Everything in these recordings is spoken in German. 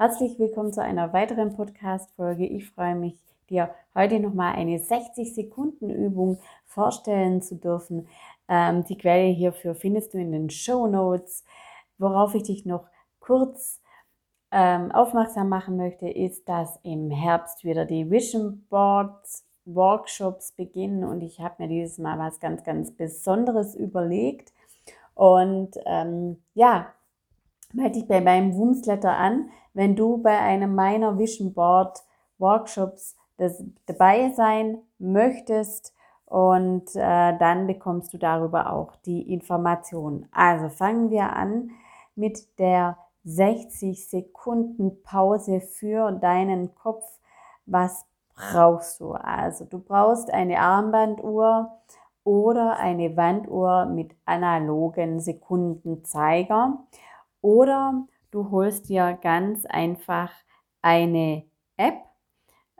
Herzlich willkommen zu einer weiteren Podcast-Folge. Ich freue mich, dir heute nochmal eine 60-Sekunden-Übung vorstellen zu dürfen. Ähm, die Quelle hierfür findest du in den Show Notes. Worauf ich dich noch kurz ähm, aufmerksam machen möchte, ist, dass im Herbst wieder die Vision Boards Workshops beginnen und ich habe mir dieses Mal was ganz, ganz Besonderes überlegt. Und ähm, ja, melde dich bei meinem Wumsletter an, wenn du bei einem meiner Vision Board Workshops das, dabei sein möchtest. Und äh, dann bekommst du darüber auch die Informationen. Also fangen wir an mit der 60 Sekunden Pause für deinen Kopf. Was brauchst du? Also du brauchst eine Armbanduhr oder eine Wanduhr mit analogen Sekundenzeiger oder du holst dir ganz einfach eine App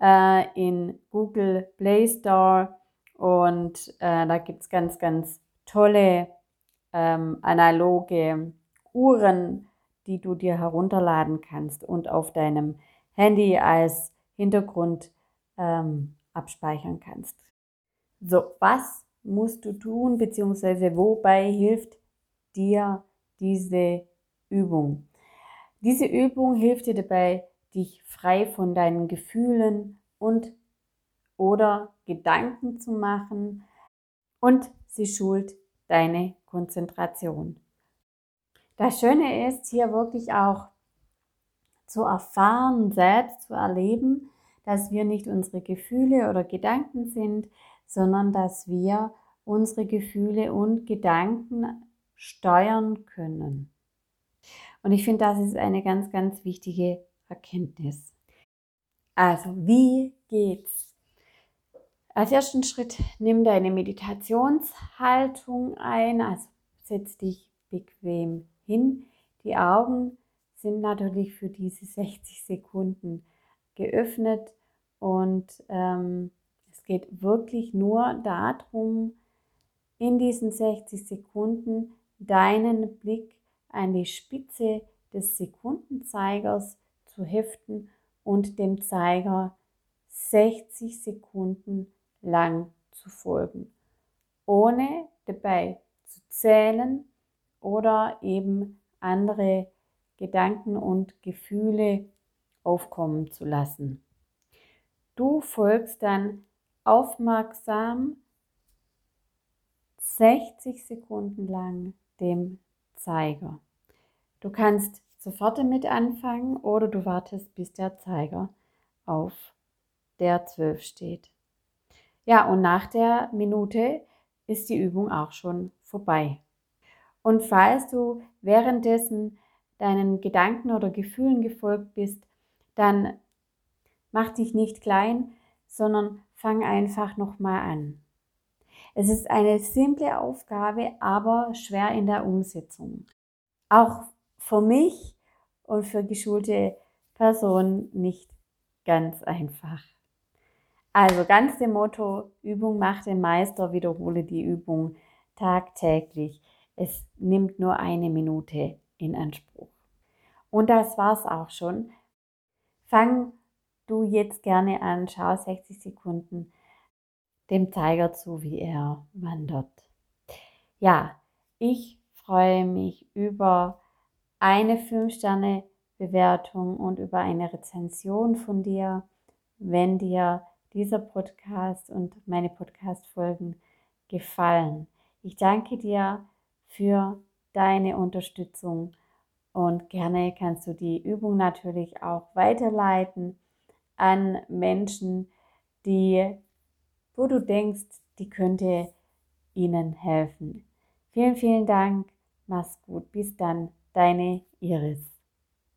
äh, in Google Play Store und äh, da gibt es ganz, ganz tolle ähm, analoge Uhren, die du dir herunterladen kannst und auf deinem Handy als Hintergrund ähm, abspeichern kannst. So, was musst du tun, beziehungsweise wobei hilft dir diese Übung? Diese Übung hilft dir dabei, dich frei von deinen Gefühlen und oder Gedanken zu machen und sie schult deine Konzentration. Das Schöne ist, hier wirklich auch zu erfahren, selbst zu erleben, dass wir nicht unsere Gefühle oder Gedanken sind, sondern dass wir unsere Gefühle und Gedanken steuern können. Und ich finde, das ist eine ganz, ganz wichtige Erkenntnis. Also, wie geht's? Als ersten Schritt nimm deine Meditationshaltung ein, also setz dich bequem hin. Die Augen sind natürlich für diese 60 Sekunden geöffnet und ähm, es geht wirklich nur darum, in diesen 60 Sekunden deinen Blick an die Spitze des Sekundenzeigers zu heften und dem Zeiger 60 Sekunden lang zu folgen, ohne dabei zu zählen oder eben andere Gedanken und Gefühle aufkommen zu lassen. Du folgst dann aufmerksam 60 Sekunden lang dem Zeiger. Du kannst sofort damit anfangen oder du wartest, bis der Zeiger auf der 12 steht. Ja, und nach der Minute ist die Übung auch schon vorbei. Und falls du währenddessen deinen Gedanken oder Gefühlen gefolgt bist, dann mach dich nicht klein, sondern fang einfach nochmal an. Es ist eine simple Aufgabe, aber schwer in der Umsetzung. Auch für mich und für geschulte Personen nicht ganz einfach. Also ganz dem Motto, Übung macht den Meister, wiederhole die Übung tagtäglich. Es nimmt nur eine Minute in Anspruch. Und das war's auch schon. Fang du jetzt gerne an, schau 60 Sekunden dem Zeiger zu, wie er wandert. Ja, ich freue mich über eine 5-Sterne-Bewertung und über eine Rezension von dir, wenn dir dieser Podcast und meine Podcast-Folgen gefallen. Ich danke dir für deine Unterstützung und gerne kannst du die Übung natürlich auch weiterleiten an Menschen, die wo du denkst, die könnte ihnen helfen. Vielen, vielen Dank. Mach's gut. Bis dann. Deine Iris.